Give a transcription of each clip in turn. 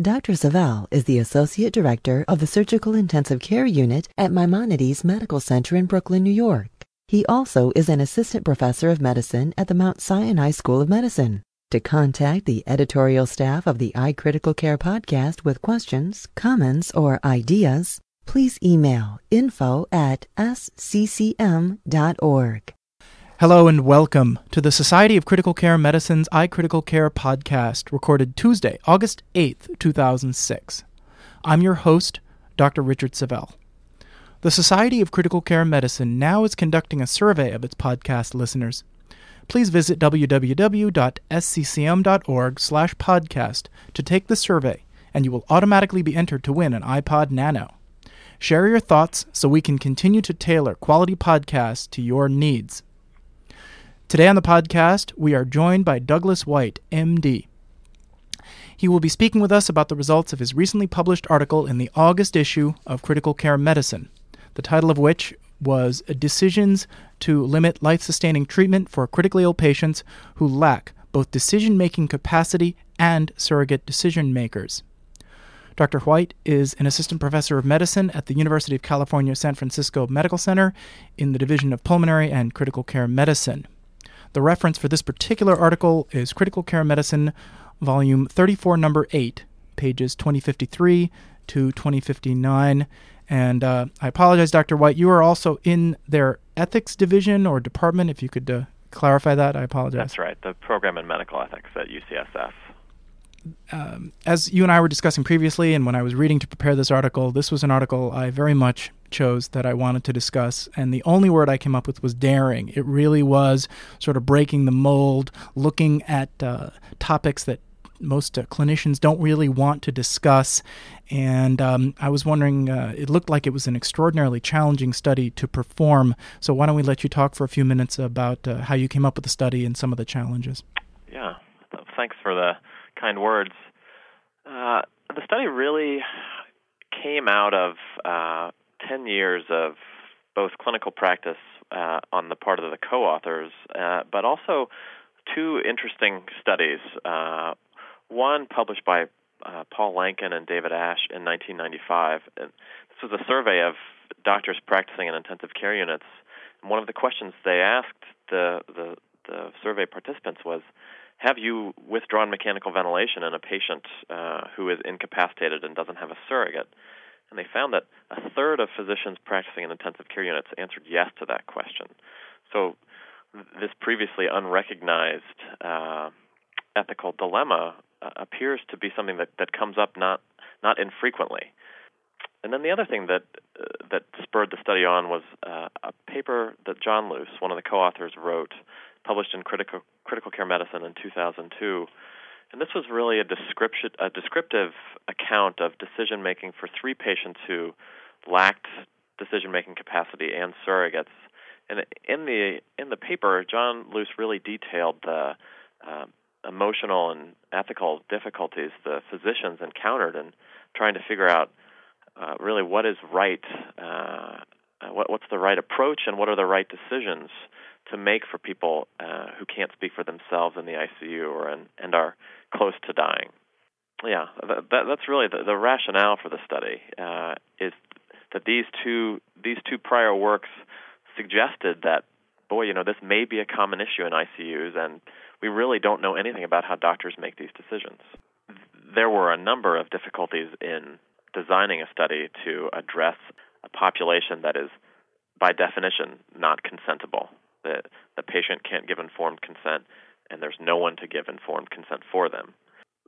Dr. Savel is the Associate Director of the Surgical Intensive Care Unit at Maimonides Medical Center in Brooklyn, New York. He also is an Assistant Professor of Medicine at the Mount Sinai School of Medicine. To contact the editorial staff of the iCritical Care podcast with questions, comments, or ideas, please email info at sccm.org. Hello and welcome to the Society of Critical Care Medicine's iCritical Care podcast, recorded Tuesday, August 8th, 2006. I'm your host, Dr. Richard Savel. The Society of Critical Care Medicine now is conducting a survey of its podcast listeners. Please visit www.sccm.org/podcast to take the survey, and you will automatically be entered to win an iPod Nano. Share your thoughts so we can continue to tailor quality podcasts to your needs. Today on the podcast, we are joined by Douglas White, MD. He will be speaking with us about the results of his recently published article in the August issue of Critical Care Medicine, the title of which was Decisions to Limit Life Sustaining Treatment for Critically Ill Patients Who Lack Both Decision Making Capacity and Surrogate Decision Makers. Dr. White is an assistant professor of medicine at the University of California San Francisco Medical Center in the Division of Pulmonary and Critical Care Medicine. The reference for this particular article is Critical Care Medicine, Volume 34, Number 8, pages 2053 to 2059. And uh, I apologize, Dr. White, you are also in their ethics division or department. If you could uh, clarify that, I apologize. That's right, the program in medical ethics at UCSF. Um, as you and I were discussing previously, and when I was reading to prepare this article, this was an article I very much chose that I wanted to discuss. And the only word I came up with was daring. It really was sort of breaking the mold, looking at uh, topics that most uh, clinicians don't really want to discuss. And um, I was wondering, uh, it looked like it was an extraordinarily challenging study to perform. So, why don't we let you talk for a few minutes about uh, how you came up with the study and some of the challenges? Yeah, thanks for the kind words. Uh, the study really came out of uh, 10 years of both clinical practice uh, on the part of the co authors, uh, but also two interesting studies. Uh, one published by uh, Paul Lanken and David Asch in 1995. And this was a survey of doctors practicing in intensive care units. And one of the questions they asked the, the, the survey participants was Have you withdrawn mechanical ventilation in a patient uh, who is incapacitated and doesn't have a surrogate? And they found that a third of physicians practicing in intensive care units answered yes to that question. So, this previously unrecognized uh, ethical dilemma uh, appears to be something that, that comes up not not infrequently. And then the other thing that uh, that spurred the study on was uh, a paper that John Luce, one of the co-authors, wrote, published in Critical Critical Care Medicine in 2002, and this was really a description, a descriptive account of decision making for three patients who lacked decision making capacity and surrogates. And in the in the paper, John Luce really detailed the uh, emotional and ethical difficulties the physicians encountered in trying to figure out uh, really what is right, uh, what, what's the right approach, and what are the right decisions to make for people uh, who can't speak for themselves in the ICU or in, and are close to dying. Yeah, that, that, that's really the, the rationale for the study. Uh, is that these two these two prior works suggested that boy, you know, this may be a common issue in ICUs, and we really don't know anything about how doctors make these decisions. There were a number of difficulties in designing a study to address a population that is, by definition, not consentable. The, the patient can't give informed consent, and there's no one to give informed consent for them.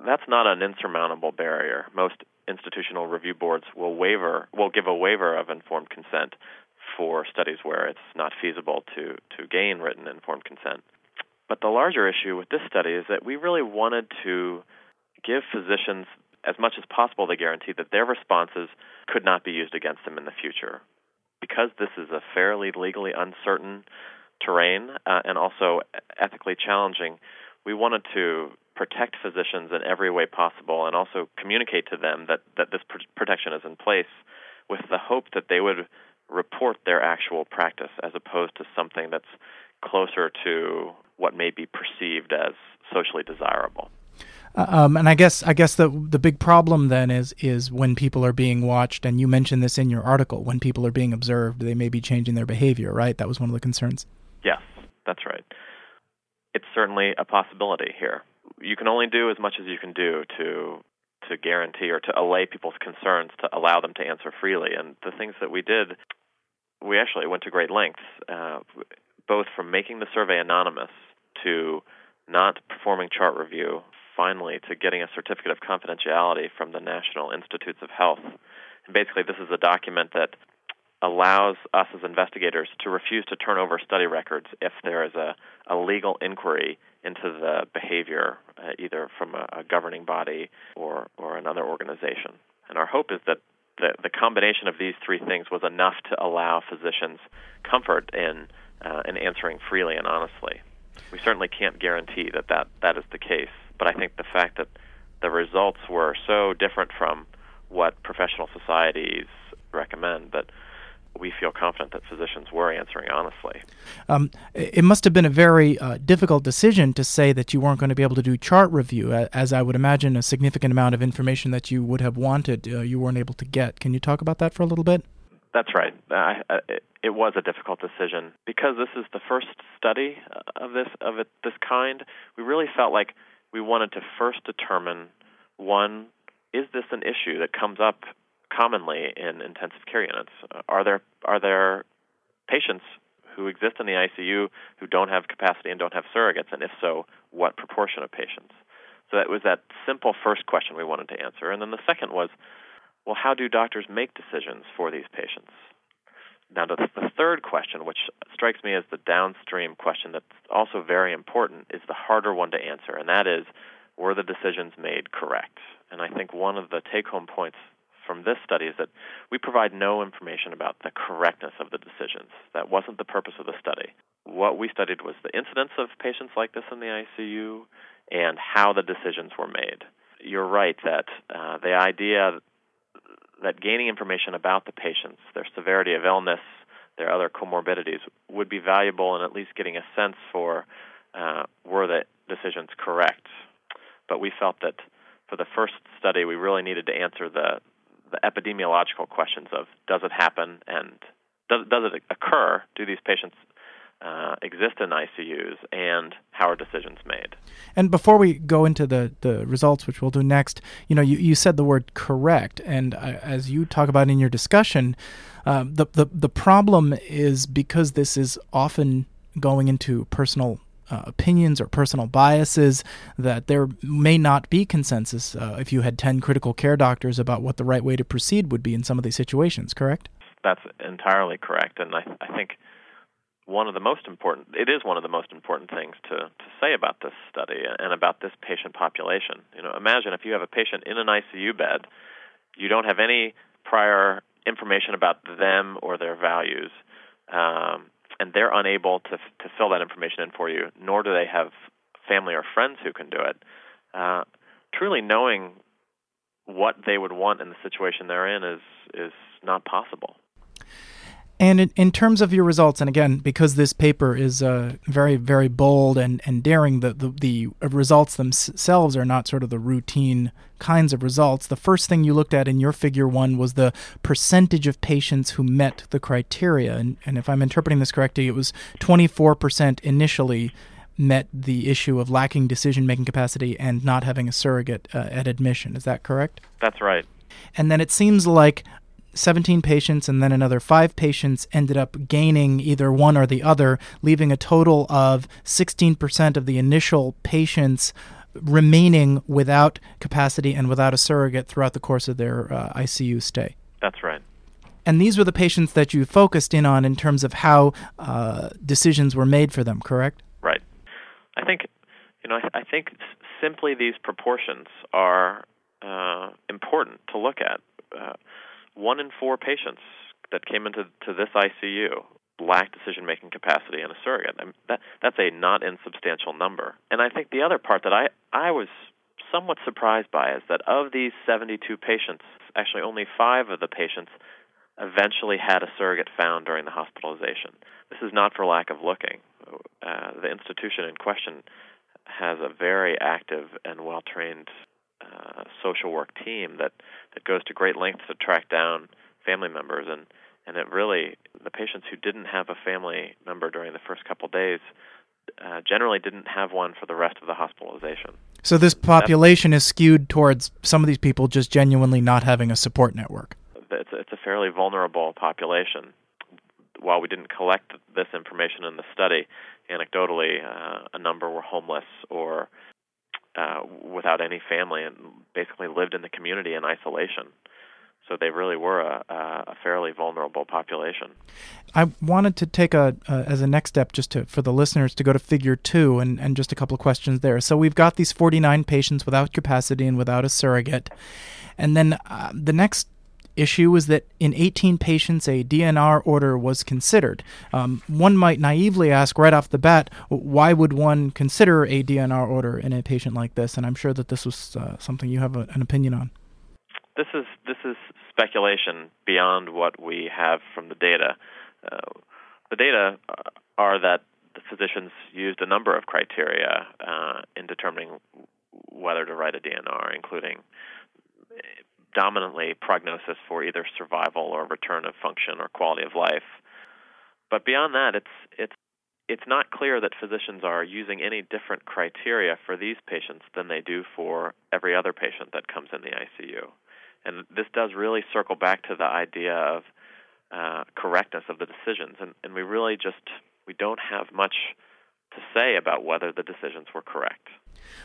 That's not an insurmountable barrier. Most institutional review boards will waiver will give a waiver of informed consent for studies where it's not feasible to to gain written informed consent. But the larger issue with this study is that we really wanted to give physicians as much as possible the guarantee that their responses could not be used against them in the future. because this is a fairly legally uncertain terrain uh, and also ethically challenging, we wanted to protect physicians in every way possible and also communicate to them that, that this pr- protection is in place with the hope that they would report their actual practice as opposed to something that's closer to what may be perceived as socially desirable. Uh, um, and I guess I guess the the big problem then is is when people are being watched, and you mentioned this in your article. When people are being observed, they may be changing their behavior. Right? That was one of the concerns. Yes, that's right. It's certainly a possibility here. You can only do as much as you can do to to guarantee or to allay people's concerns to allow them to answer freely. And the things that we did, we actually went to great lengths, uh, both from making the survey anonymous to not performing chart review, finally to getting a certificate of confidentiality from the National Institutes of Health. And basically, this is a document that allows us as investigators to refuse to turn over study records if there is a, a legal inquiry into the behavior, uh, either from a, a governing body or, or another organization. And our hope is that the, the combination of these three things was enough to allow physicians comfort in, uh, in answering freely and honestly. We certainly can't guarantee that, that that is the case, but I think the fact that the results were so different from what professional societies recommend that we feel confident that physicians were answering honestly. Um, it must have been a very uh, difficult decision to say that you weren't going to be able to do chart review, as I would imagine a significant amount of information that you would have wanted uh, you weren't able to get. Can you talk about that for a little bit? That's right. Uh, it, it, was a difficult decision because this is the first study uh, of this of it, this kind. We really felt like we wanted to first determine one: is this an issue that comes up commonly in intensive care units? Are there are there patients who exist in the ICU who don't have capacity and don't have surrogates, and if so, what proportion of patients? So that was that simple first question we wanted to answer, and then the second was, well, how do doctors make decisions for these patients? Now, the, the third question, which strikes me as the downstream question that's also very important, is the harder one to answer, and that is, were the decisions made correct? And I think one of the take home points from this study is that we provide no information about the correctness of the decisions. That wasn't the purpose of the study. What we studied was the incidence of patients like this in the ICU and how the decisions were made. You're right that uh, the idea that gaining information about the patients, their severity of illness, their other comorbidities, would be valuable in at least getting a sense for uh, were the decisions correct. But we felt that for the first study, we really needed to answer the the epidemiological questions of does it happen and does, does it occur? Do these patients uh, exist in ICUs, and how are decisions made? And before we go into the, the results, which we'll do next, you know, you, you said the word correct, and uh, as you talk about in your discussion, uh, the, the the problem is because this is often going into personal uh, opinions or personal biases, that there may not be consensus uh, if you had 10 critical care doctors about what the right way to proceed would be in some of these situations, correct? That's entirely correct. And I, I think one of the most important, it is one of the most important things to, to say about this study and about this patient population. You know, imagine if you have a patient in an ICU bed, you don't have any prior information about them or their values. Um, and they're unable to to fill that information in for you, nor do they have family or friends who can do it. Uh, truly knowing what they would want in the situation they're in is is not possible. And in, in, terms of your results, and again, because this paper is uh, very, very bold and, and daring, the, the, the, results themselves are not sort of the routine kinds of results. The first thing you looked at in your figure one was the percentage of patients who met the criteria. And, and if I'm interpreting this correctly, it was 24% initially met the issue of lacking decision making capacity and not having a surrogate uh, at admission. Is that correct? That's right. And then it seems like 17 patients and then another five patients ended up gaining either one or the other, leaving a total of 16% of the initial patients remaining without capacity and without a surrogate throughout the course of their uh, ICU stay. That's right. And these were the patients that you focused in on in terms of how uh, decisions were made for them, correct? Right. I think, you know, I, I think simply these proportions are uh, important to look at. One in four patients that came into to this ICU lacked decision making capacity in a surrogate. I mean, that that's a not insubstantial number. And I think the other part that I I was somewhat surprised by is that of these 72 patients, actually only 5 of the patients eventually had a surrogate found during the hospitalization. This is not for lack of looking. Uh, the institution in question has a very active and well trained uh, social work team that, that goes to great lengths to track down family members and and it really the patients who didn't have a family member during the first couple of days uh, generally didn't have one for the rest of the hospitalization. So this population That's, is skewed towards some of these people just genuinely not having a support network. It's a, it's a fairly vulnerable population. While we didn't collect this information in the study, anecdotally, uh, a number were homeless or uh, without any family and basically lived in the community in isolation. So they really were a, a fairly vulnerable population. I wanted to take a as a next step just to for the listeners to go to Figure Two and and just a couple of questions there. So we've got these 49 patients without capacity and without a surrogate, and then uh, the next issue is that in 18 patients, a DNR order was considered. Um, one might naively ask right off the bat, why would one consider a DNR order in a patient like this? And I'm sure that this was uh, something you have a, an opinion on. This is this is speculation beyond what we have from the data. Uh, the data are that the physicians used a number of criteria uh, in determining whether to write a DNR, including dominantly prognosis for either survival or return of function or quality of life. But beyond that, it's it's it's not clear that physicians are using any different criteria for these patients than they do for every other patient that comes in the ICU. And this does really circle back to the idea of uh, correctness of the decisions, and, and we really just we don't have much to say about whether the decisions were correct.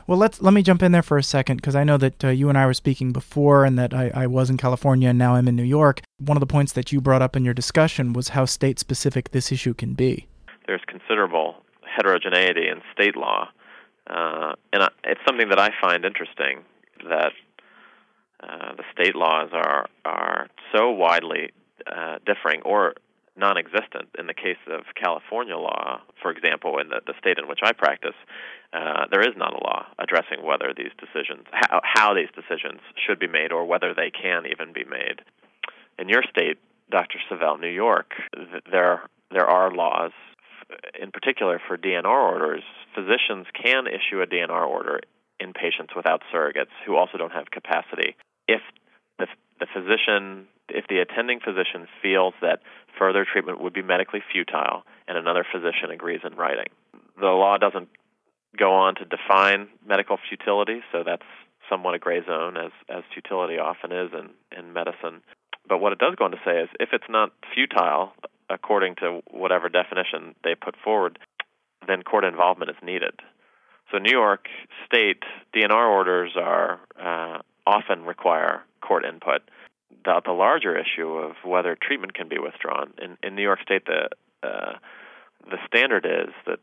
Well, let's let me jump in there for a second because I know that uh, you and I were speaking before, and that I, I was in California and now I'm in New York. One of the points that you brought up in your discussion was how state specific this issue can be. There's considerable heterogeneity in state law, uh, and it's something that I find interesting that uh, the state laws are are so widely uh, differing or non-existent. In the case of California law, for example, in the, the state in which I practice, uh, there is not a law addressing whether these decisions, how, how these decisions should be made, or whether they can even be made. In your state, Dr. Savel, New York, th- there there are laws, in particular for DNR orders. Physicians can issue a DNR order in patients without surrogates who also don't have capacity if the, the physician if the attending physician feels that further treatment would be medically futile and another physician agrees in writing. The law doesn't go on to define medical futility, so that's somewhat a gray zone, as, as futility often is in, in medicine. But what it does go on to say is if it's not futile, according to whatever definition they put forward, then court involvement is needed. So, New York State DNR orders are uh, often require court input the, the larger issue of whether treatment can be withdrawn. In, in New York State, the uh, the standard is that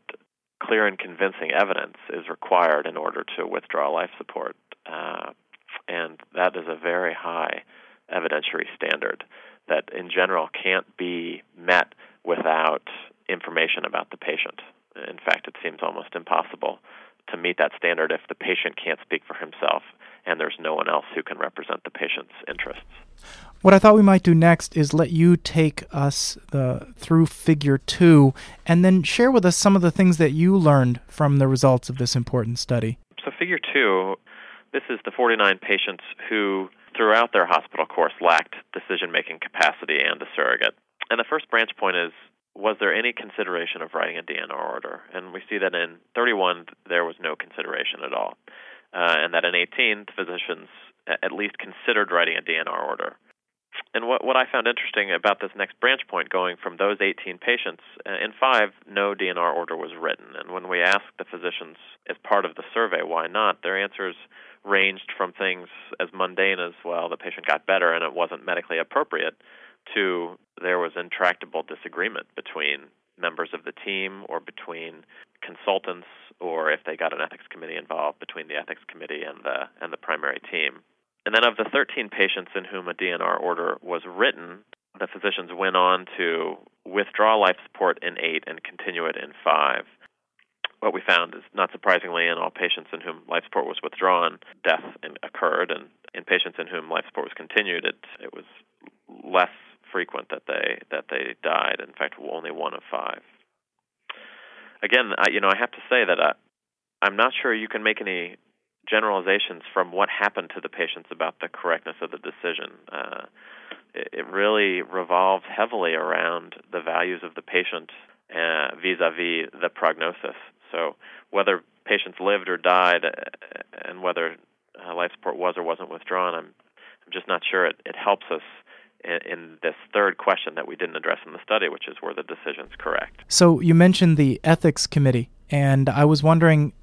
clear and convincing evidence is required in order to withdraw life support, uh, and that is a very high evidentiary standard that, in general, can't be met without information about the patient. In fact, it seems almost impossible to meet that standard if the patient can't speak for himself and there's no one else who can represent the patient's interests. What I thought we might do next is let you take us the, through figure two and then share with us some of the things that you learned from the results of this important study. So, figure two this is the 49 patients who, throughout their hospital course, lacked decision making capacity and a surrogate. And the first branch point is was there any consideration of writing a DNR order? And we see that in 31, there was no consideration at all. Uh, and that in 18, physicians at least considered writing a DNR order. And what, what I found interesting about this next branch point, going from those 18 patients, uh, in five, no DNR order was written. And when we asked the physicians as part of the survey why not, their answers ranged from things as mundane as, well, the patient got better and it wasn't medically appropriate, to there was intractable disagreement between members of the team or between consultants or if they got an ethics committee involved between the ethics committee and the and the primary team. And then of the 13 patients in whom a DNR order was written, the physicians went on to withdraw life support in eight and continue it in five. What we found is, not surprisingly, in all patients in whom life support was withdrawn, death occurred, and in patients in whom life support was continued, it, it was less frequent that they that they died. In fact, only one of five. Again, I, you know, I have to say that I, I'm not sure you can make any generalizations from what happened to the patients about the correctness of the decision. Uh, it, it really revolves heavily around the values of the patient uh, vis-a-vis the prognosis. So whether patients lived or died, uh, and whether uh, life support was or wasn't withdrawn, I'm I'm just not sure it, it helps us in, in this third question that we didn't address in the study, which is were the decisions correct. So you mentioned the ethics committee, and I was wondering,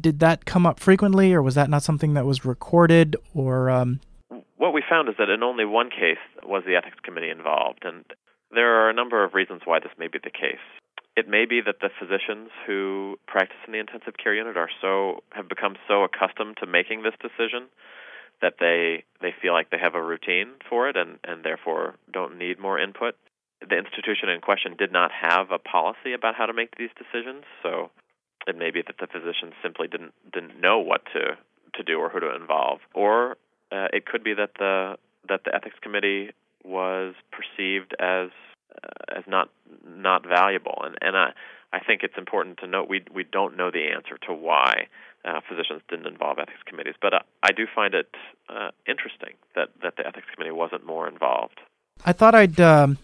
did that come up frequently, or was that not something that was recorded, or um, what we found is that in only one case was the ethics committee involved, and there are a number of reasons why this may be the case. It may be that the physicians who practice in the intensive care unit are so have become so accustomed to making this decision that they they feel like they have a routine for it and and therefore don't need more input. The institution in question did not have a policy about how to make these decisions, so it may be that the physicians simply didn't didn't know what to to do or who to involve, or uh, it could be that the that the ethics committee was perceived as uh, as not not valuable, and and I I think it's important to note we we don't know the answer to why uh, physicians didn't involve ethics committees, but uh, I do find it uh, interesting that that the ethics committee wasn't more involved. I thought I'd um,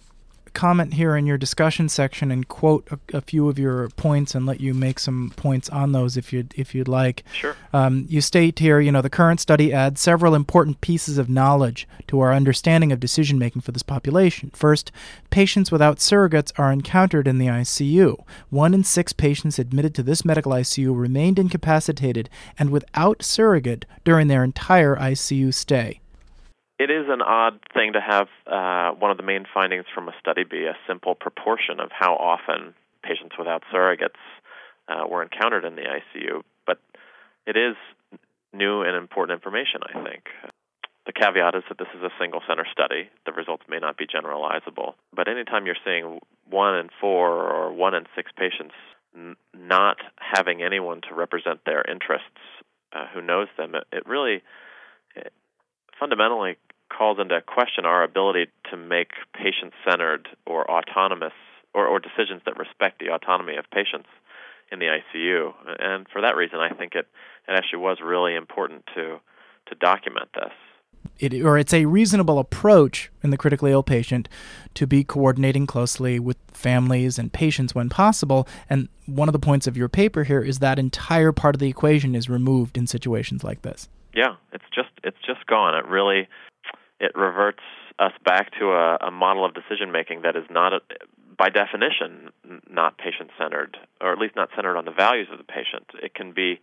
comment here in your discussion section and quote a, a, few of your points and let you make some points on those if you'd if you'd like. Sure. Um, you state here, you know, the current study adds several important pieces of knowledge to our understanding of decision making for this population. First, patients without surrogates are encountered in the ICU. One in six patients admitted to this medical ICU remained incapacitated and without surrogate during their entire ICU stay it is an odd thing to have uh, one of the main findings from a study be a simple proportion of how often patients without surrogates uh, were encountered in the ICU. But it is new and important information, I think. The caveat is that this is a single center study. The results may not be generalizable. But anytime you're seeing one in four or one in six patients n- not having anyone to represent their interests uh, who knows them, it, it really it fundamentally calls into question our ability to make patient centered or autonomous or, or decisions that respect the autonomy of patients in the ICU. And for that reason, I think it, it actually was really important to to document this. It, or it's a reasonable approach in the critically ill patient to be coordinating closely with families and patients when possible. And one of the points of your paper here is that entire part of the equation is removed in situations like this. Yeah, it's just it's just gone. It really it reverts us back to a, a model of decision making that is not, a, by definition, not patient centered, or at least not centered on the values of the patient. It can be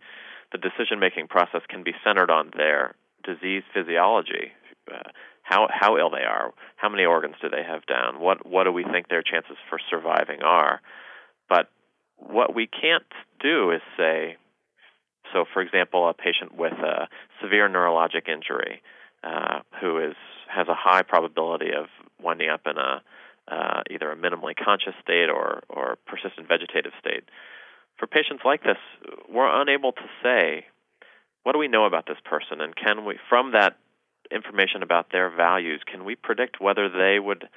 the decision making process can be centered on their disease physiology. Uh, how how ill they are, how many organs do they have down, what what do we think their chances for surviving are. But what we can't do is say, so for example, a patient with a severe neurologic injury, uh, who is has a high probability of winding up in a uh, either a minimally conscious state or or persistent vegetative state. For patients like this, we're unable to say what do we know about this person, and can we from that information about their values, can we predict whether they would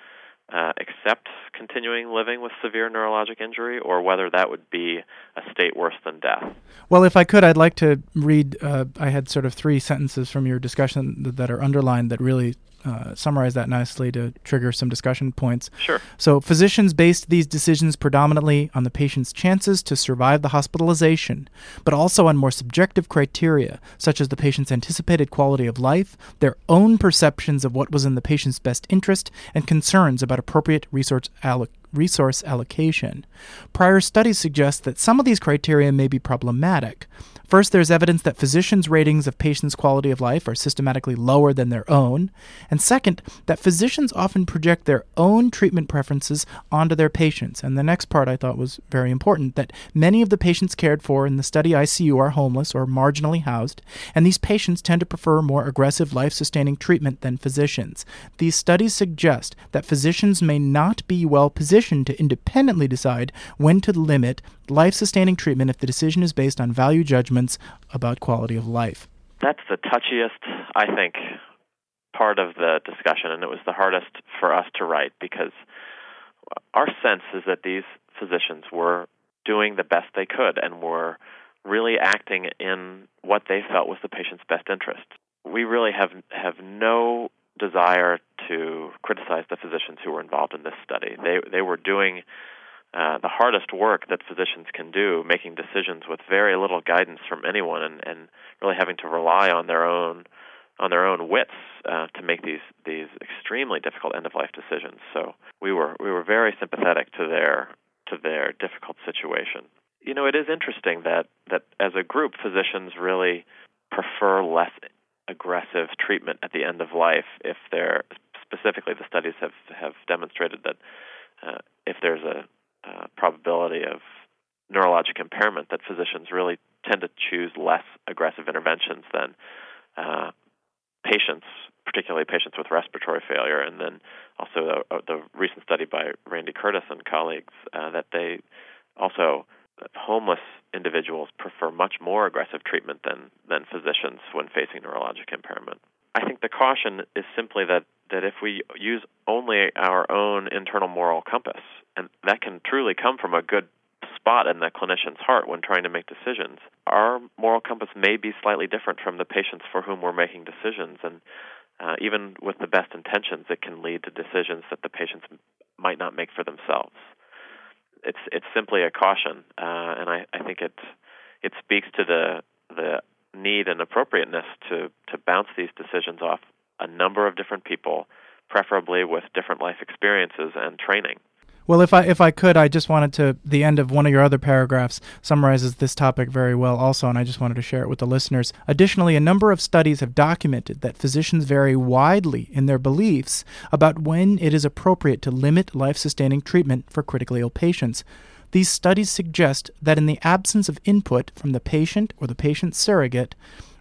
uh, accept continuing living with severe neurologic injury or whether that would be a state worse than death. Well, if I could, I'd like to read. Uh, I had sort of three sentences from your discussion that are underlined that really uh, summarize that nicely to trigger some discussion points. Sure. So, physicians based these decisions predominantly on the patient's chances to survive the hospitalization, but also on more subjective criteria, such as the patient's anticipated quality of life, their own perceptions of what was in the patient's best interest, and concerns about appropriate resource, alloc- resource allocation. Prior studies suggest that some of these criteria may be problematic. First, there's evidence that physicians' ratings of patients' quality of life are systematically lower than their own. And second, that physicians often project their own treatment preferences onto their patients. And the next part I thought was very important that many of the patients cared for in the study ICU are homeless or marginally housed, and these patients tend to prefer more aggressive life sustaining treatment than physicians. These studies suggest that physicians may not be well positioned to independently decide when to limit life sustaining treatment if the decision is based on value judgments about quality of life. That's the touchiest, I think, part of the discussion, and it was the hardest for us to write because our sense is that these physicians were doing the best they could and were really acting in what they felt was the patient's best interest. We really have have no desire to criticize the physicians who were involved in this study. They they were doing uh, the hardest work that physicians can do, making decisions with very little guidance from anyone, and, and really having to rely on their own on their own wits uh, to make these these extremely difficult end of life decisions. So we were we were very sympathetic to their to their difficult situation. You know, it is interesting that that as a group, physicians really prefer less aggressive treatment at the end of life if they're specifically the studies have have demonstrated that uh, if there's a uh, probability of neurologic impairment that physicians really tend to choose less aggressive interventions than uh, patients, particularly patients with respiratory failure. And then also the, uh, the recent study by Randy Curtis and colleagues uh, that they also homeless individuals prefer much more aggressive treatment than than physicians when facing neurologic impairment. I think the caution is simply that that if we use only our own internal moral compass and that can truly come from a good spot in the clinician's heart when trying to make decisions. Our moral compass may be slightly different from the patients for whom we're making decisions, and uh, even with the best intentions, it can lead to decisions that the patients might not make for themselves. It's it's simply a caution, uh, and I, I think it it speaks to the the need and appropriateness to to bounce these decisions off a number of different people, preferably with different life experiences and training. Well, if I if I could, I just wanted to the end of one of your other paragraphs summarizes this topic very well also and I just wanted to share it with the listeners. Additionally, a number of studies have documented that physicians vary widely in their beliefs about when it is appropriate to limit life-sustaining treatment for critically ill patients. These studies suggest that in the absence of input from the patient or the patient's surrogate,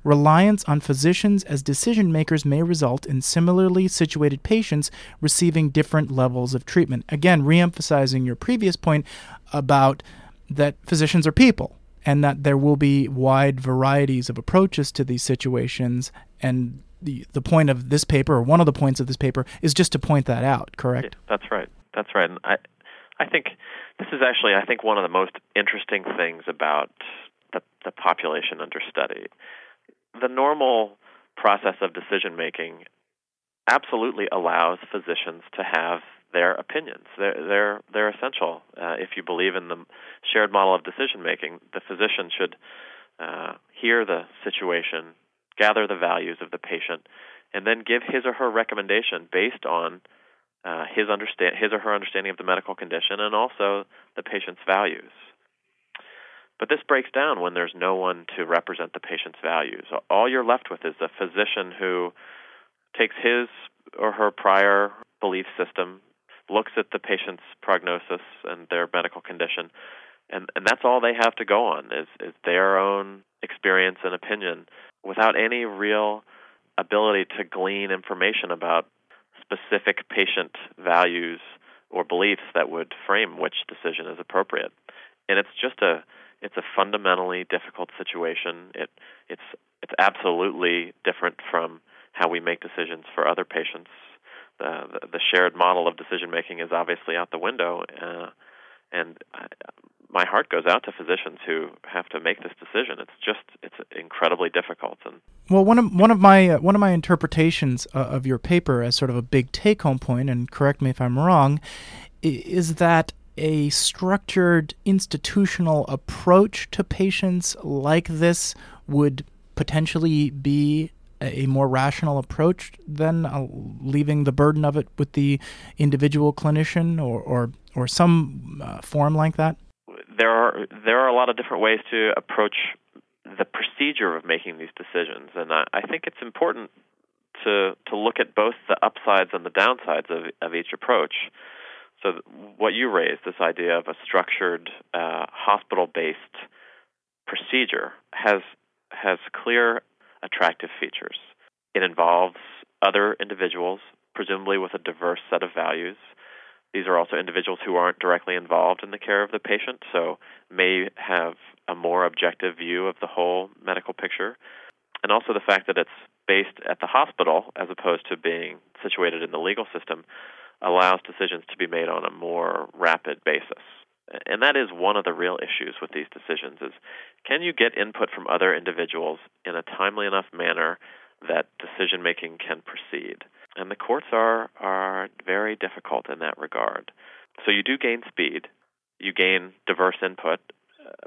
reliance on physicians as decision makers may result in similarly situated patients receiving different levels of treatment. Again, reemphasizing your previous point about that physicians are people and that there will be wide varieties of approaches to these situations and the the point of this paper or one of the points of this paper is just to point that out, correct? That's right. That's right. And I I think this is actually I think one of the most interesting things about the the population under study the normal process of decision making absolutely allows physicians to have their opinions. They're they're they're essential. Uh, if you believe in the shared model of decision making, the physician should uh, hear the situation, gather the values of the patient, and then give his or her recommendation based on uh, his understand his or her understanding of the medical condition and also the patient's values. But this breaks down when there's no one to represent the patient's values. All you're left with is a physician who takes his or her prior belief system, looks at the patient's prognosis and their medical condition, and, and that's all they have to go on is, is their own experience and opinion without any real ability to glean information about specific patient values or beliefs that would frame which decision is appropriate. And it's just a it's a fundamentally difficult situation. It it's it's absolutely different from how we make decisions for other patients. The the, shared model of decision making is obviously out the window, uh, and I, my heart goes out to physicians who have to make this decision. It's just it's incredibly difficult. And well, one of one of my uh, one of my interpretations uh, of your paper as sort of a big take home point, and correct me if I'm wrong, is that a structured institutional approach to patients like this would potentially be a more rational approach than uh, leaving the burden of it with the individual clinician or or, or some uh, form like that? There are there are a lot of different ways to approach the procedure of making these decisions, and I, I think it's important to to look at both the upsides and the downsides of of each approach. So, what you raised, this idea of a structured uh, hospital-based procedure, has has clear attractive features. It involves other individuals, presumably with a diverse set of values. These are also individuals who aren't directly involved in the care of the patient, so may have a more objective view of the whole medical picture. And also the fact that it's based at the hospital as opposed to being situated in the legal system allows decisions to be made on a more rapid basis. And that is one of the real issues with these decisions is can you get input from other individuals in a timely enough manner that decision making can proceed? And the courts are are very difficult in that regard. So you do gain speed, you gain diverse input,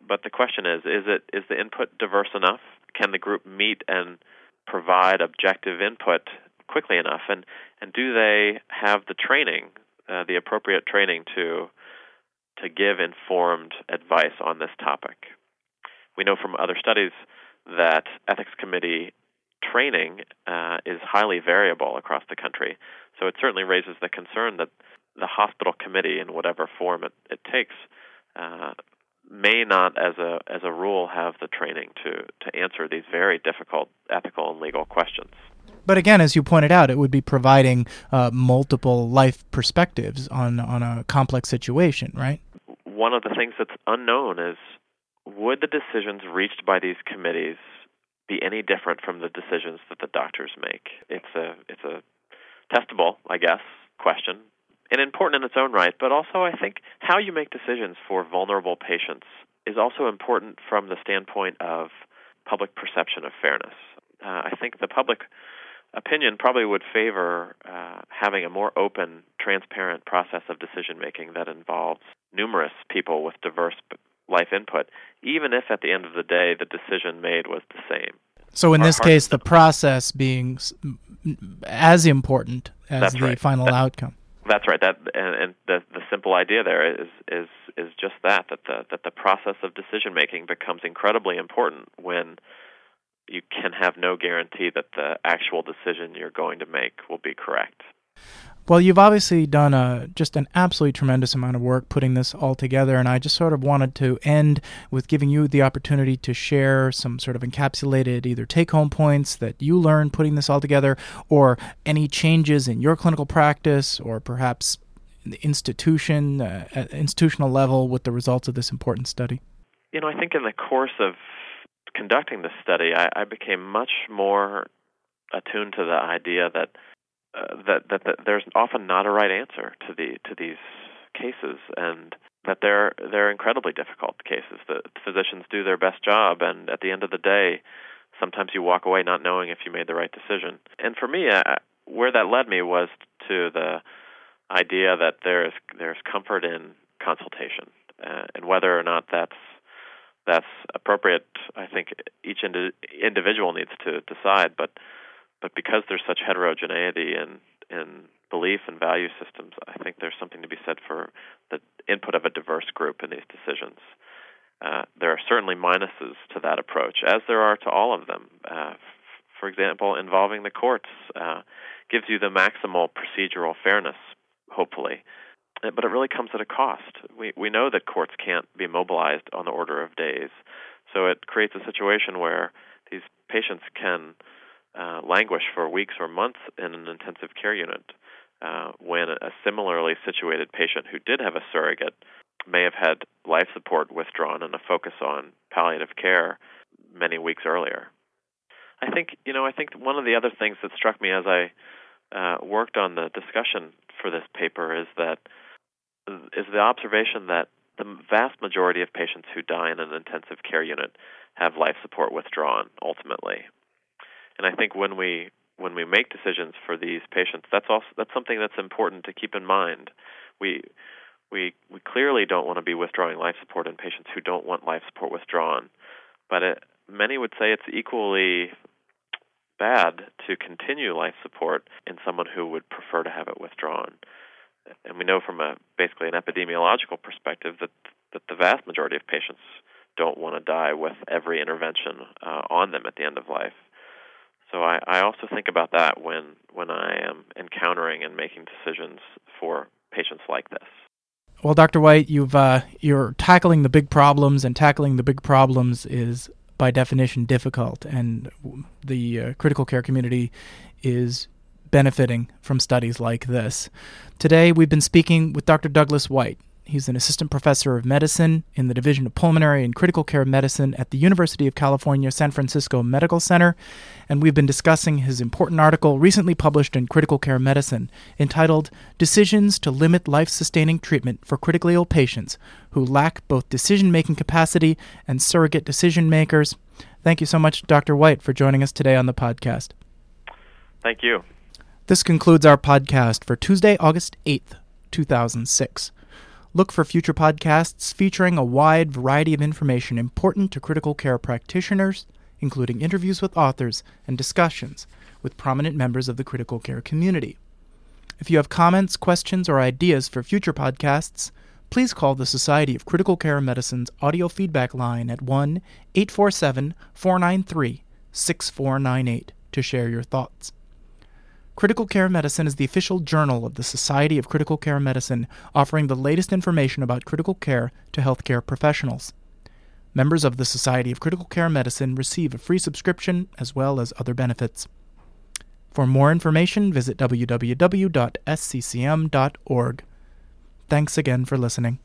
but the question is is it is the input diverse enough? Can the group meet and provide objective input quickly enough and and do they have the training uh, the appropriate training to to give informed advice on this topic we know from other studies that ethics committee training uh, is highly variable across the country so it certainly raises the concern that the hospital committee in whatever form it, it takes uh, may not, as a as a rule, have the training to to answer these very difficult ethical and legal questions. But again, as you pointed out, it would be providing uh, multiple life perspectives on on a complex situation, right? One of the things that's unknown is would the decisions reached by these committees be any different from the decisions that the doctors make? It's a it's a testable, I guess, question and important in its own right, but also I think how you make decisions for vulnerable patients is also important from the standpoint of public perception of fairness. Uh, I think the public opinion probably would favor uh, having a more open, transparent process of decision making that involves numerous people with diverse life input, even if at the end of the day the decision made was the same. So in this case, the process being as important as That's the right. final that, outcome. That's right. That and, and the the simple idea there is is is just that that the that the process of decision making becomes incredibly important when you can have no guarantee that the actual decision you're going to make will be correct. Well, you've obviously done a, just an absolutely tremendous amount of work putting this all together, and I just sort of wanted to end with giving you the opportunity to share some sort of encapsulated either take home points that you learned putting this all together, or any changes in your clinical practice, or perhaps the institution, uh, institutional level with the results of this important study. You know, I think in the course of conducting this study, I, I became much more attuned to the idea that uh, that, that that there's often not a right answer to the to these cases, and that they're they're incredibly difficult cases. The physicians do their best job, and at the end of the day, sometimes you walk away not knowing if you made the right decision. And for me, I, where that led me was to the idea that there's there's comfort in consultation, uh, and whether or not that's that's appropriate, I think each indi- individual needs to decide. But but because there's such heterogeneity in in belief and value systems, I think there's something to be said for the input of a diverse group in these decisions. Uh, there are certainly minuses to that approach, as there are to all of them. Uh, for example, involving the courts uh, gives you the maximal procedural fairness, hopefully, but it really comes at a cost. We we know that courts can't be mobilized on the order of days, so it creates a situation where these patients can uh, languish for weeks or months in an intensive care unit uh, when a similarly situated patient who did have a surrogate may have had life support withdrawn and a focus on palliative care many weeks earlier. I think you know I think one of the other things that struck me as I uh, worked on the discussion for this paper is that is the observation that the vast majority of patients who die in an intensive care unit have life support withdrawn ultimately. And I think when we when we make decisions for these patients, that's also that's something that's important to keep in mind. We we we clearly don't want to be withdrawing life support in patients who don't want life support withdrawn, but it, many would say it's equally bad to continue life support in someone who would prefer to have it withdrawn. And we know from a basically an epidemiological perspective that that the vast majority of patients don't want to die with every intervention uh, on them at the end of life. So I, I also think about that when when I am encountering and making decisions for patients like this. Well, Dr. White, you've uh, you're tackling the big problems, and tackling the big problems is by definition difficult, and the uh, critical care community is benefiting from studies like this. Today, we've been speaking with Dr. Douglas White. He's an assistant professor of medicine in the Division of Pulmonary and Critical Care Medicine at the University of California San Francisco Medical Center, and we've been discussing his important article recently published in Critical Care Medicine entitled Decisions to Limit Life Sustaining Treatment for Critically Ill Patients Who Lack Both Decision Making Capacity and Surrogate Decision Makers. Thank you so much, Dr. White, for joining us today on the podcast. Thank you. This concludes our podcast for Tuesday, August 8th, 2006. Look for future podcasts featuring a wide variety of information important to critical care practitioners, including interviews with authors and discussions with prominent members of the critical care community. If you have comments, questions, or ideas for future podcasts, please call the Society of Critical Care Medicine's audio feedback line at 1 847 493 6498 to share your thoughts. Critical Care Medicine is the official journal of the Society of Critical Care Medicine, offering the latest information about critical care to healthcare professionals. Members of the Society of Critical Care Medicine receive a free subscription as well as other benefits. For more information, visit www.sccm.org. Thanks again for listening.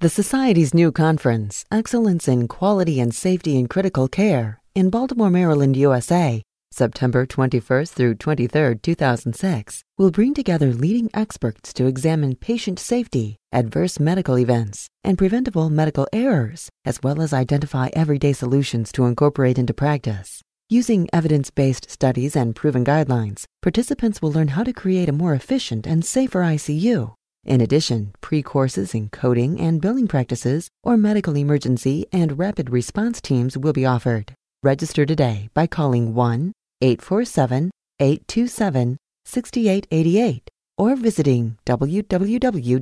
The Society's new conference, Excellence in Quality and Safety in Critical Care, in Baltimore, Maryland, USA, September 21st through 23rd, 2006, will bring together leading experts to examine patient safety, adverse medical events, and preventable medical errors, as well as identify everyday solutions to incorporate into practice. Using evidence based studies and proven guidelines, participants will learn how to create a more efficient and safer ICU. In addition, pre courses in coding and billing practices or medical emergency and rapid response teams will be offered. Register today by calling 1 847 827 6888 or visiting www.sccm.org.